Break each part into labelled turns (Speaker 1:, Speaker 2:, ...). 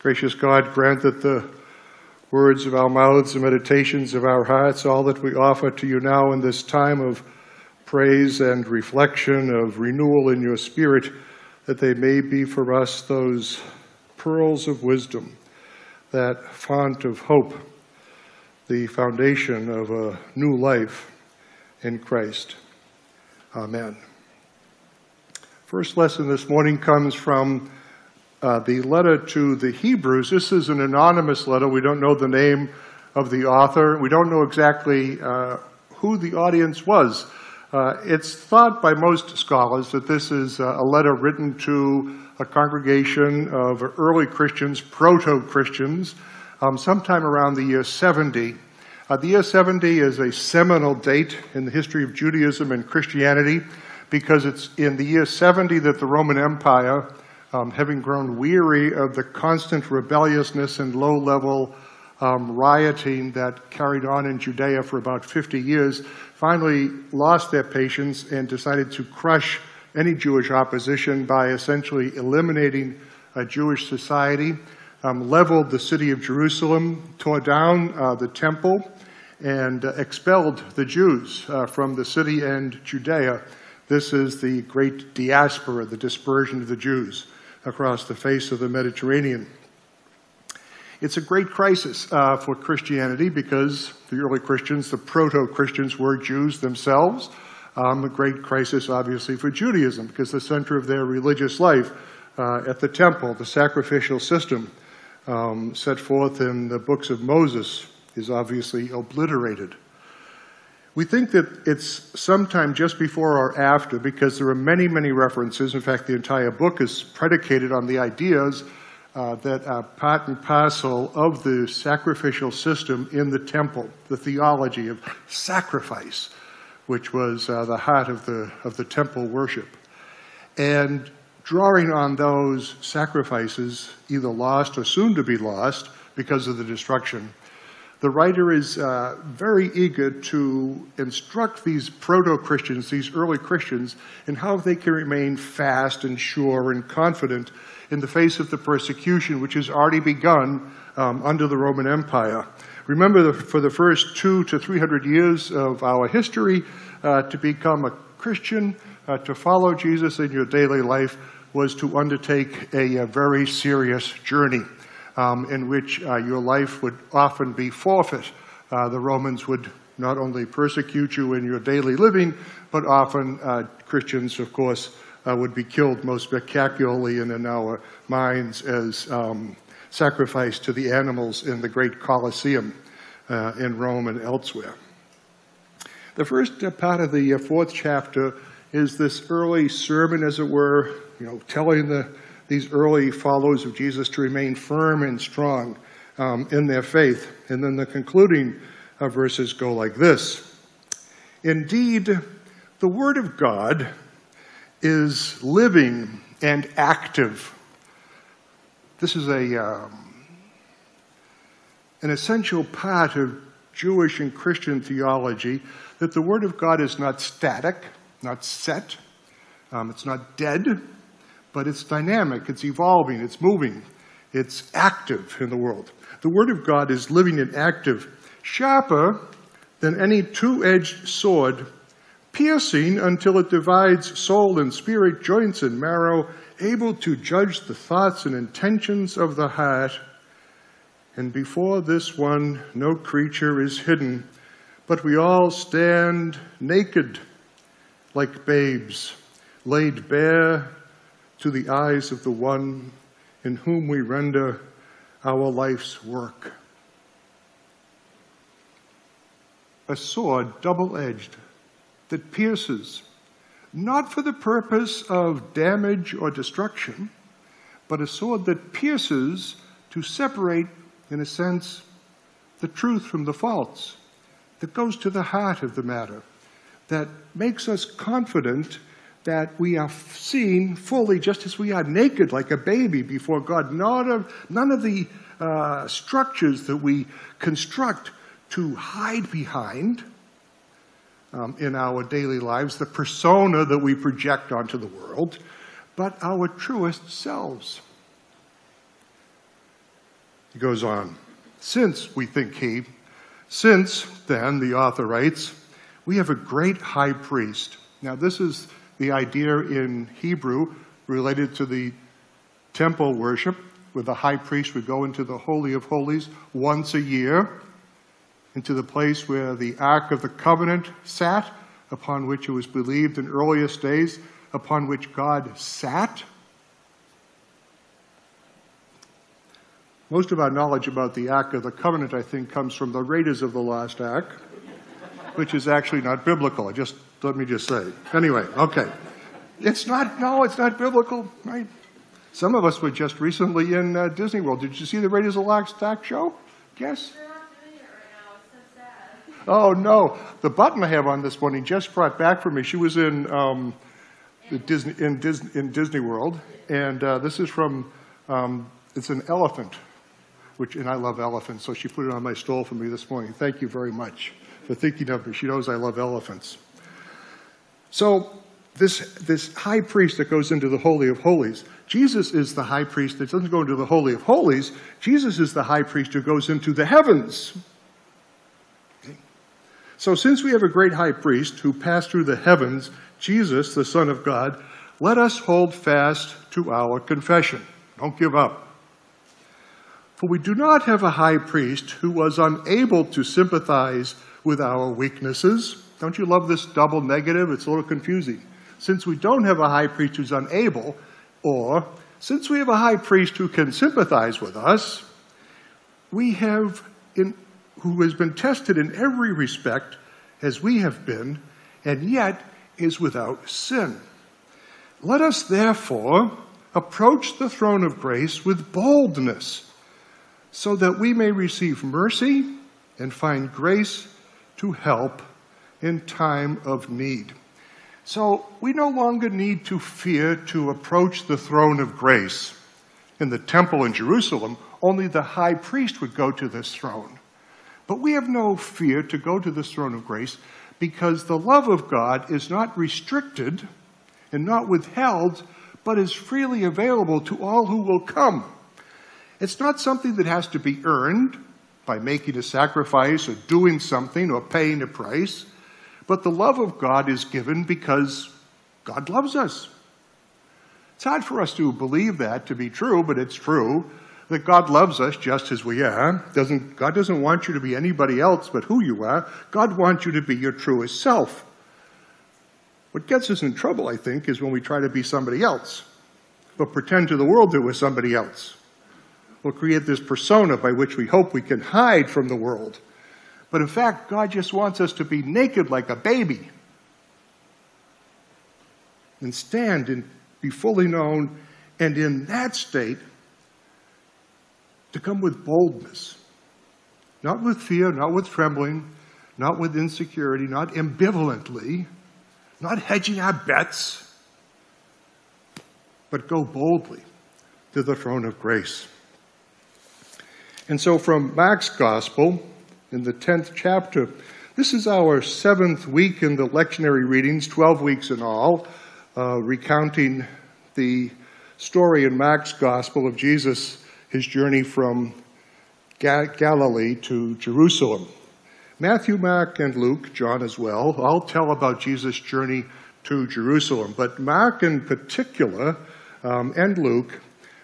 Speaker 1: Gracious God, grant that the words of our mouths and meditations of our hearts, all that we offer to you now in this time of praise and reflection, of renewal in your spirit, that they may be for us those pearls of wisdom, that font of hope, the foundation of a new life in Christ. Amen. First lesson this morning comes from uh, the letter to the Hebrews. This is an anonymous letter. We don't know the name of the author. We don't know exactly uh, who the audience was. Uh, it's thought by most scholars that this is a letter written to a congregation of early Christians, proto Christians, um, sometime around the year 70. Uh, the year 70 is a seminal date in the history of Judaism and Christianity because it's in the year 70 that the Roman Empire um, having grown weary of the constant rebelliousness and low level um, rioting that carried on in Judea for about 50 years, finally lost their patience and decided to crush any Jewish opposition by essentially eliminating a Jewish society, um, leveled the city of Jerusalem, tore down uh, the temple, and uh, expelled the Jews uh, from the city and Judea. This is the great diaspora, the dispersion of the Jews across the face of the Mediterranean. It's a great crisis uh, for Christianity because the early Christians, the proto Christians, were Jews themselves. Um, a great crisis, obviously, for Judaism because the center of their religious life uh, at the temple, the sacrificial system um, set forth in the books of Moses, is obviously obliterated. We think that it's sometime just before or after because there are many, many references. In fact, the entire book is predicated on the ideas uh, that are part and parcel of the sacrificial system in the temple, the theology of sacrifice, which was uh, the heart of the, of the temple worship. And drawing on those sacrifices, either lost or soon to be lost because of the destruction the writer is uh, very eager to instruct these proto Christians, these early Christians, in how they can remain fast and sure and confident in the face of the persecution which has already begun um, under the Roman Empire. Remember, the, for the first two to three hundred years of our history, uh, to become a Christian, uh, to follow Jesus in your daily life, was to undertake a, a very serious journey um, in which uh, your life would often be forfeit. Uh, the Romans would not only persecute you in your daily living, but often uh, Christians, of course, uh, would be killed most spectacularly and in our minds as um, sacrifice to the animals in the great Colosseum uh, in Rome and elsewhere. The first uh, part of the fourth chapter is this early sermon, as it were, you know, telling the these early followers of Jesus to remain firm and strong um, in their faith. And then the concluding uh, verses go like this Indeed, the Word of God is living and active. This is a, um, an essential part of Jewish and Christian theology that the Word of God is not static, not set, um, it's not dead, but it's dynamic, it's evolving, it's moving, it's active in the world. The Word of God is living and active, sharper than any two edged sword, piercing until it divides soul and spirit, joints and marrow, able to judge the thoughts and intentions of the heart. And before this one, no creature is hidden, but we all stand naked like babes, laid bare to the eyes of the one in whom we render our life's work. A sword double edged that pierces, not for the purpose of damage or destruction, but a sword that pierces to separate, in a sense, the truth from the false, that goes to the heart of the matter, that makes us confident that we are seen fully just as we are naked like a baby before God. None of, none of the uh, structures that we construct to hide behind um, in our daily lives, the persona that we project onto the world, but our truest selves. He goes on. Since, we think he, since then, the author writes, we have a great high priest. Now, this is the idea in Hebrew related to the temple worship, where the high priest would go into the Holy of Holies once a year, into the place where the Ark of the Covenant sat, upon which it was believed in earliest days, upon which God sat. Most of our knowledge about the Ark of the Covenant, I think, comes from the Raiders of the Lost Ark, which is actually not biblical. Just let me just say. Anyway, okay. It's not, no, it's not biblical, right? Some of us were just recently in uh, Disney World. Did you see the Raiders of the Lost Ark show? Yes? Oh, no. The button I have on this morning just brought back for me. She was in, um, Disney, in, Disney, in Disney World, and uh, this is from, um, it's an elephant which, and I love elephants, so she put it on my stole for me this morning. Thank you very much for thinking of me. She knows I love elephants. So, this, this high priest that goes into the Holy of Holies, Jesus is the high priest that doesn't go into the Holy of Holies. Jesus is the high priest who goes into the heavens. Okay. So, since we have a great high priest who passed through the heavens, Jesus, the Son of God, let us hold fast to our confession. Don't give up. For we do not have a high priest who was unable to sympathize with our weaknesses. Don't you love this double negative? It's a little confusing. Since we don't have a high priest who's unable, or since we have a high priest who can sympathize with us, we have in, who has been tested in every respect as we have been, and yet is without sin. Let us therefore approach the throne of grace with boldness so that we may receive mercy and find grace to help in time of need. So we no longer need to fear to approach the throne of grace. In the temple in Jerusalem, only the high priest would go to this throne. But we have no fear to go to this throne of grace because the love of God is not restricted and not withheld, but is freely available to all who will come. It's not something that has to be earned by making a sacrifice or doing something or paying a price, but the love of God is given because God loves us. It's hard for us to believe that to be true, but it's true that God loves us just as we are. Doesn't, God doesn't want you to be anybody else but who you are. God wants you to be your truest self. What gets us in trouble, I think, is when we try to be somebody else, but pretend to the world that we're somebody else We'll create this persona by which we hope we can hide from the world. But in fact, God just wants us to be naked like a baby and stand and be fully known, and in that state, to come with boldness. Not with fear, not with trembling, not with insecurity, not ambivalently, not hedging our bets, but go boldly to the throne of grace. And so, from Mark's Gospel, in the 10th chapter, this is our seventh week in the lectionary readings, 12 weeks in all, uh, recounting the story in Mark's Gospel of Jesus, his journey from Ga- Galilee to Jerusalem. Matthew, Mark, and Luke, John as well, all tell about Jesus' journey to Jerusalem. But Mark in particular, um, and Luke,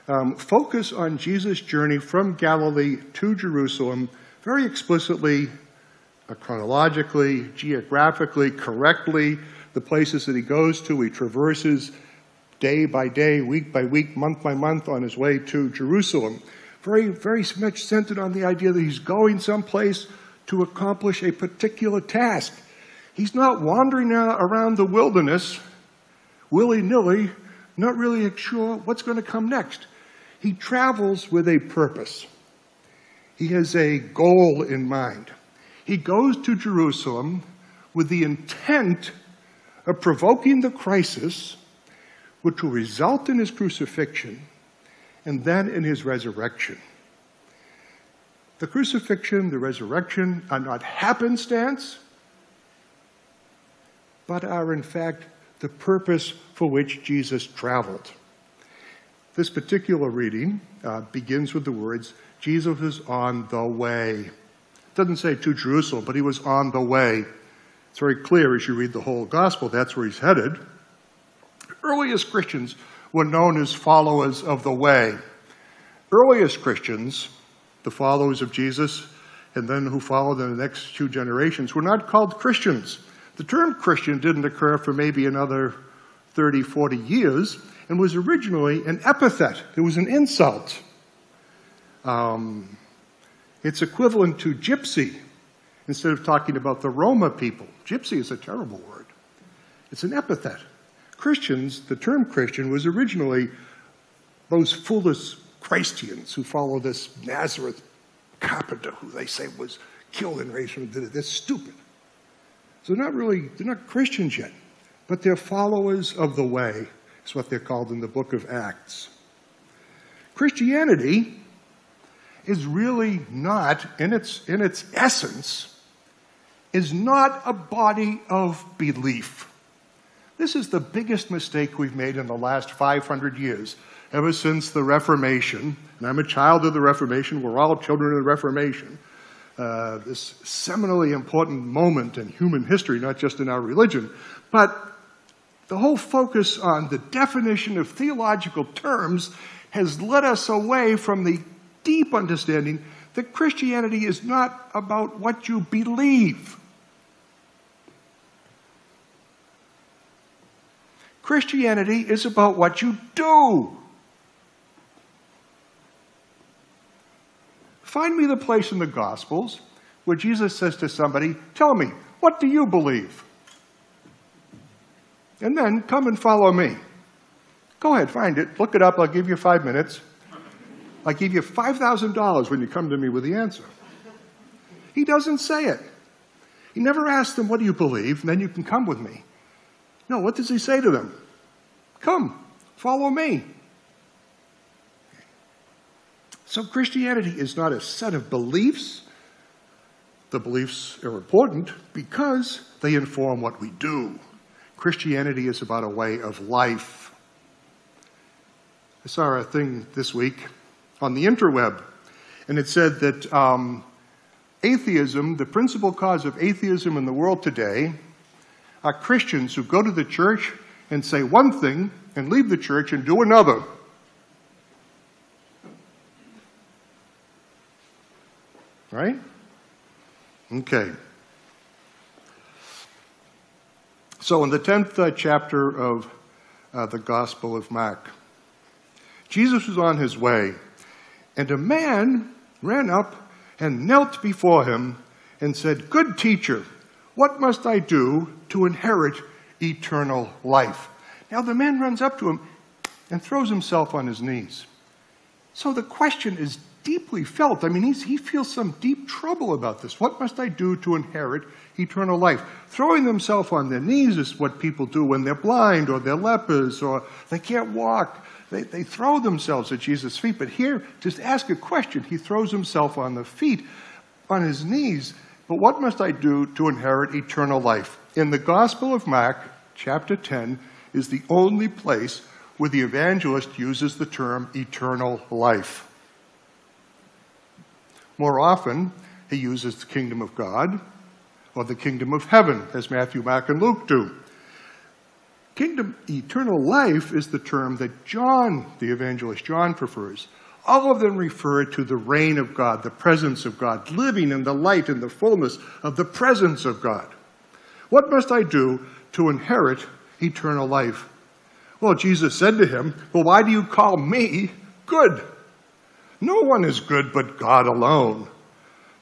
Speaker 1: um, focus on Jesus' journey from Galilee to Jerusalem very explicitly, uh, chronologically, geographically, correctly, the places that he goes to. He traverses day by day, week by week, month by month on his way to Jerusalem. Very, very much centered on the idea that he's going someplace to accomplish a particular task. He's not wandering around the wilderness willy nilly, not really sure what's going to come next. He travels with a purpose. He has a goal in mind. He goes to Jerusalem with the intent of provoking the crisis which will result in his crucifixion and then in his resurrection. The crucifixion, the resurrection are not happenstance, but are in fact the purpose for which Jesus traveled. This particular reading uh, begins with the words, Jesus was on the way. It doesn't say to Jerusalem, but he was on the way. It's very clear as you read the whole gospel, that's where he's headed. Earliest Christians were known as followers of the way. Earliest Christians, the followers of Jesus, and then who followed in the next two generations, were not called Christians. The term Christian didn't occur for maybe another 30, 40 years and was originally an epithet. It was an insult. Um, it's equivalent to gypsy instead of talking about the Roma people. Gypsy is a terrible word. It's an epithet. Christians, the term Christian was originally those foolish Christians who follow this Nazareth carpenter who they say was killed and raised from the dead. They're stupid. So they're not really, they're not Christians yet, but they're followers of the way, is what they're called in the book of Acts. Christianity is really not, in its, in its essence, is not a body of belief. This is the biggest mistake we've made in the last 500 years, ever since the Reformation. And I'm a child of the Reformation. We're all children of the Reformation. Uh, this seminally important moment in human history, not just in our religion. But the whole focus on the definition of theological terms has led us away from the deep understanding that Christianity is not about what you believe. Christianity is about what you do. Find me the place in the Gospels where Jesus says to somebody, Tell me, what do you believe? And then come and follow me. Go ahead, find it. Look it up. I'll give you five minutes. I'll give you $5,000 when you come to me with the answer. He doesn't say it. He never asks them, What do you believe? And then you can come with me. No, what does he say to them? Come, follow me. So Christianity is not a set of beliefs. The beliefs are important because they inform what we do. Christianity is about a way of life. I saw a thing this week on the interweb, and it said that um, atheism, the principal cause of atheism in the world today, are Christians who go to the church and say one thing and leave the church and do another. Right? Okay. So, in the 10th uh, chapter of uh, the Gospel of Mark, Jesus was on his way, and a man ran up and knelt before him and said, Good teacher, what must I do to inherit eternal life? Now, the man runs up to him and throws himself on his knees. So the question is deeply felt. I mean, he feels some deep trouble about this. What must I do to inherit eternal life? Throwing themselves on their knees is what people do when they're blind or they're lepers or they can't walk. They, they throw themselves at Jesus' feet. But here, just ask a question. He throws himself on the feet, on his knees. But what must I do to inherit eternal life? In the Gospel of Mark, chapter 10, is the only place where the evangelist uses the term eternal life. More often, he uses the kingdom of God or the kingdom of heaven, as Matthew, Mark, and Luke do. Kingdom, eternal life is the term that John, the evangelist John, prefers. All of them refer to the reign of God, the presence of God, living in the light and the fullness of the presence of God. What must I do to inherit eternal life? Well, Jesus said to him, Well, why do you call me good? No one is good but God alone.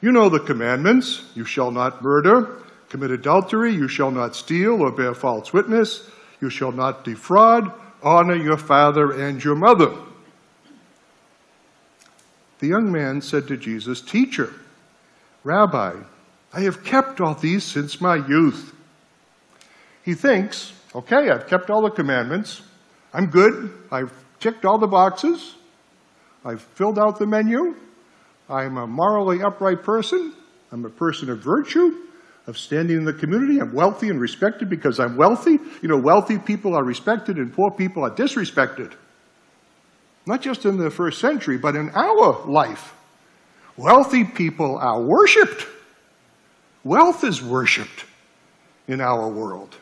Speaker 1: You know the commandments you shall not murder, commit adultery, you shall not steal or bear false witness, you shall not defraud, honor your father and your mother. The young man said to Jesus, Teacher, Rabbi, I have kept all these since my youth. He thinks, okay, I've kept all the commandments. I'm good. I've ticked all the boxes. I've filled out the menu. I'm a morally upright person. I'm a person of virtue, of standing in the community. I'm wealthy and respected because I'm wealthy. You know, wealthy people are respected and poor people are disrespected. not just in the first century, but in our life. Wealthy people are worshiped. Wealth is worshiped in our world.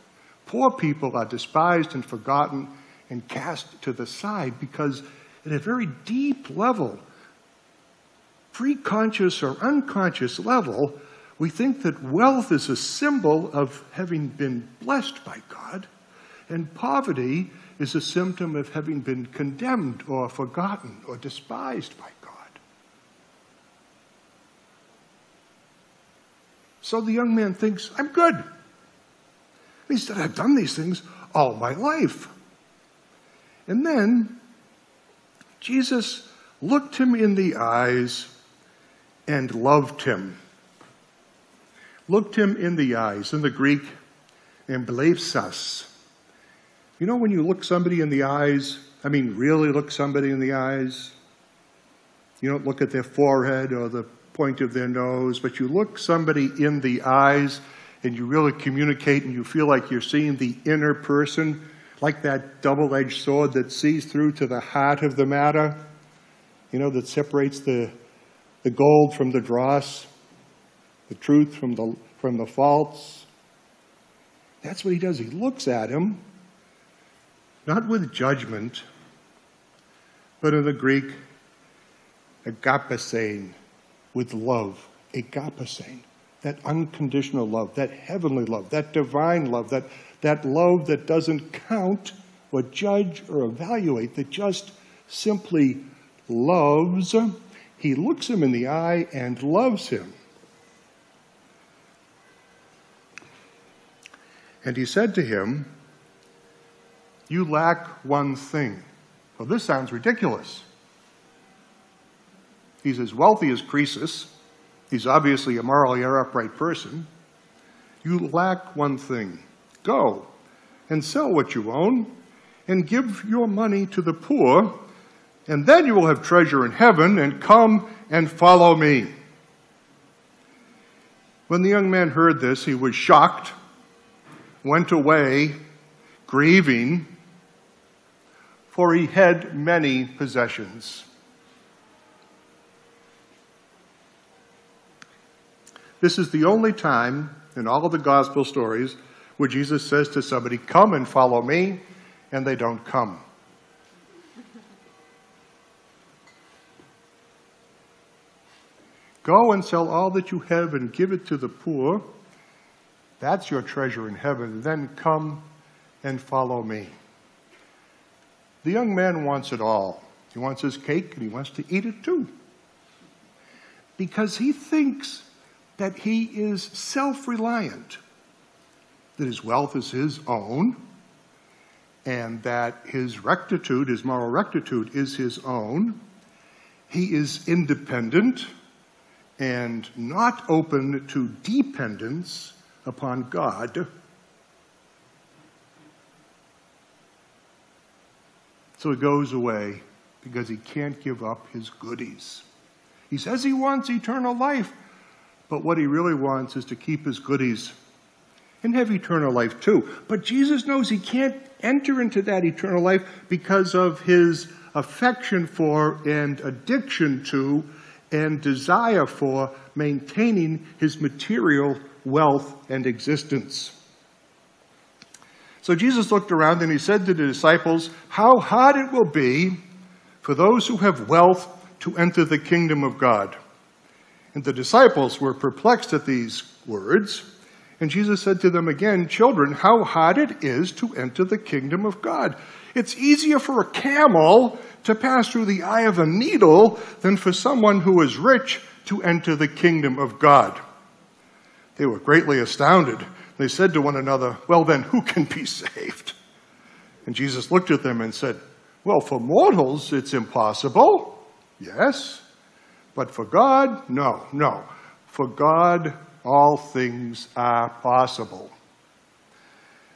Speaker 1: Poor people are despised and forgotten and cast to the side because, at a very deep level, preconscious or unconscious level, we think that wealth is a symbol of having been blessed by God, and poverty is a symptom of having been condemned or forgotten or despised by God. So the young man thinks, I'm good. He said, I've done these things all my life. And then Jesus looked him in the eyes and loved him. Looked him in the eyes. In the Greek, embleipsas. You know when you look somebody in the eyes, I mean really look somebody in the eyes? You don't look at their forehead or the point of their nose, but you look somebody in the eyes and you really communicate and you feel like you're seeing the inner person, like that double edged sword that sees through to the heart of the matter, you know, that separates the, the gold from the dross, the truth from the, from the false. That's what he does. He looks at him, not with judgment, but in the Greek, agapesein, with love, agapesein that unconditional love, that heavenly love, that divine love, that, that love that doesn't count or judge or evaluate, that just simply loves. He looks him in the eye and loves him. And he said to him, You lack one thing. Well, this sounds ridiculous. He's as wealthy as Croesus. He's obviously a morally upright person. You lack one thing. Go and sell what you own and give your money to the poor, and then you will have treasure in heaven, and come and follow me. When the young man heard this, he was shocked, went away, grieving, for he had many possessions. This is the only time in all of the gospel stories where Jesus says to somebody, Come and follow me, and they don't come. Go and sell all that you have and give it to the poor. That's your treasure in heaven. Then come and follow me. The young man wants it all. He wants his cake and he wants to eat it too. Because he thinks that he is self reliant, that his wealth is his own, and that his rectitude, his moral rectitude, is his own. He is independent and not open to dependence upon God. So he goes away because he can't give up his goodies. He says he wants eternal life, but what he really wants is to keep his goodies and have eternal life too. But Jesus knows he can't enter into that eternal life because of his affection for and addiction to and desire for maintaining his material wealth and existence. So Jesus looked around and he said to the disciples, How hard it will be for those who have wealth to enter the kingdom of God. And the disciples were perplexed at these words. And Jesus said to them again, Children, how hard it is to enter the kingdom of God. It's easier for a camel to pass through the eye of a needle than for someone who is rich to enter the kingdom of God. They were greatly astounded. They said to one another, Well, then, who can be saved? And Jesus looked at them and said, Well, for mortals, it's impossible. Yes. But for God, no, no. For God, all things are possible.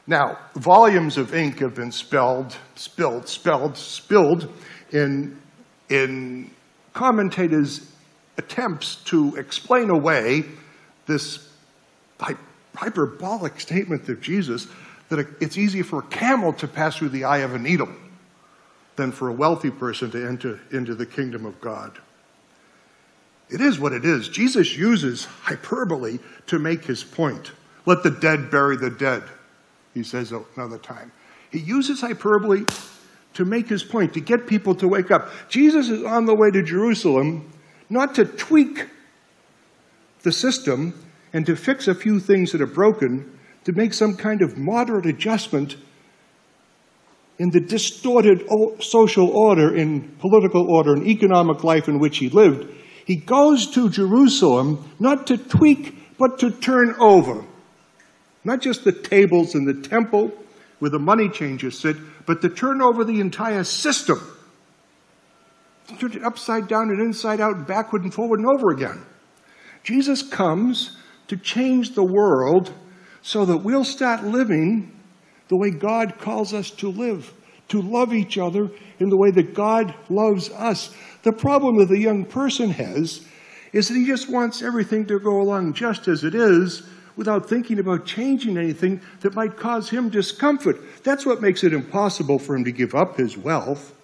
Speaker 1: Now, volumes of ink have been spelled, spilled, spelled, spilled in, in commentators' attempts to explain away this hyperbolic statement of Jesus that it's easier for a camel to pass through the eye of a needle. than for a wealthy person to enter into the kingdom of God. It is what it is. Jesus uses hyperbole to make his point. Let the dead bury the dead, he says another time. He uses hyperbole to make his point, to get people to wake up. Jesus is on the way to Jerusalem not to tweak the system and to fix a few things that are broken, to make some kind of moderate adjustment in the distorted social order, in political order, and economic life in which he lived. He goes to Jerusalem not to tweak, but to turn over. Not just the tables in the temple where the money changers sit, but to turn over the entire system. Turn it upside down and inside out, backward and forward and over again. Jesus comes to change the world so that we'll start living the way God calls us to live, to love each other in the way that God loves us. The problem that the young person has is that he just wants everything to go along just as it is without thinking about changing anything that might cause him discomfort. That's what makes it impossible for him to give up his wealth,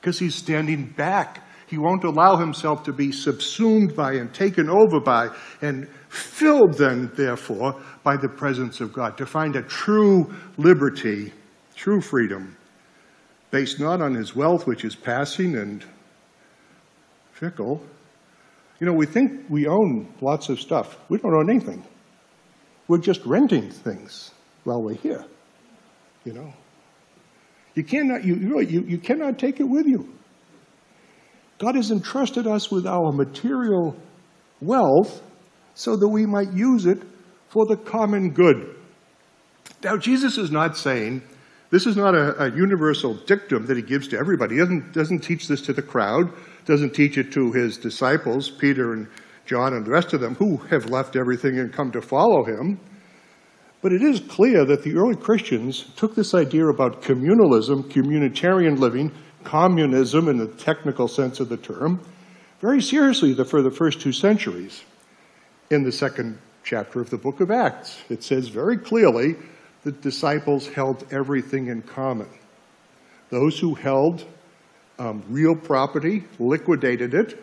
Speaker 1: because he's standing back. He won't allow himself to be subsumed by and taken over by and filled then, therefore, by the presence of God, to find a true liberty, true freedom, based not on his wealth, which is passing and fickle. You know, we think we own lots of stuff. We don't own anything. We're just renting things while we're here, you know. You cannot, you, you, you cannot take it with you. God has entrusted us with our material wealth so that we might use it for the common good. Now, Jesus is not saying, this is not a, a, universal dictum that he gives to everybody. He doesn't, doesn't teach this to the crowd, doesn't teach it to his disciples, Peter and John and the rest of them who have left everything and come to follow him. But it is clear that the early Christians took this idea about communalism, communitarian living, communism in the technical sense of the term, very seriously for the first two centuries. In the second chapter of the book of Acts, it says very clearly the disciples held everything in common. Those who held um, real property liquidated it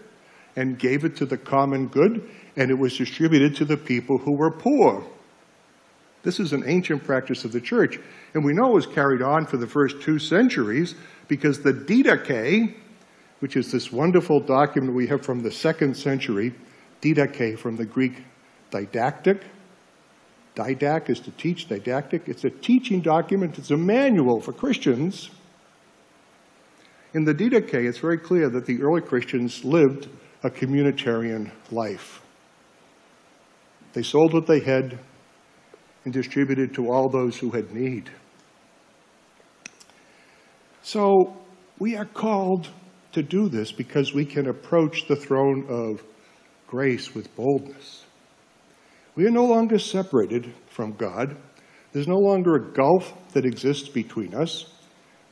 Speaker 1: and gave it to the common good, and it was distributed to the people who were poor. This is an ancient practice of the church, and we know it was carried on for the first two centuries because the Didache, which is this wonderful document we have from the second century, Didache from the Greek didactic. Didac is to teach, didactic. It's a teaching document, it's a manual for Christians. In the Didache, it's very clear that the early Christians lived a communitarian life. They sold what they had and distributed to all those who had need. So we are called to do this because we can approach the throne of grace with boldness. We are no longer separated from God. There's no longer a gulf that exists between us,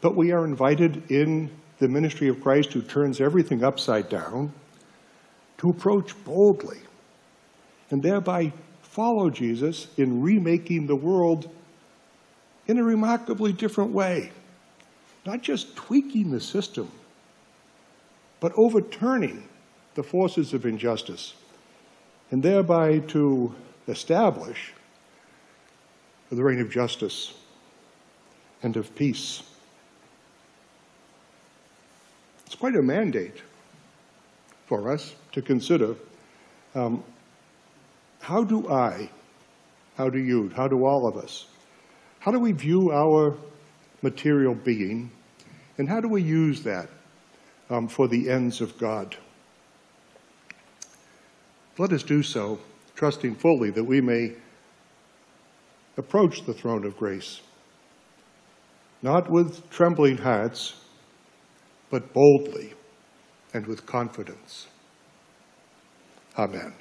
Speaker 1: but we are invited in the ministry of Christ who turns everything upside down to approach boldly and thereby follow Jesus in remaking the world in a remarkably different way. Not just tweaking the system, but overturning the forces of injustice, and thereby to establish the reign of justice and of peace. It's quite a mandate for us to consider um, how do I, how do you, how do all of us, how do we view our material being, and how do we use that um, for the ends of God? Let us do so, trusting fully that we may approach the throne of grace, not with trembling hearts, but boldly and with confidence. Amen.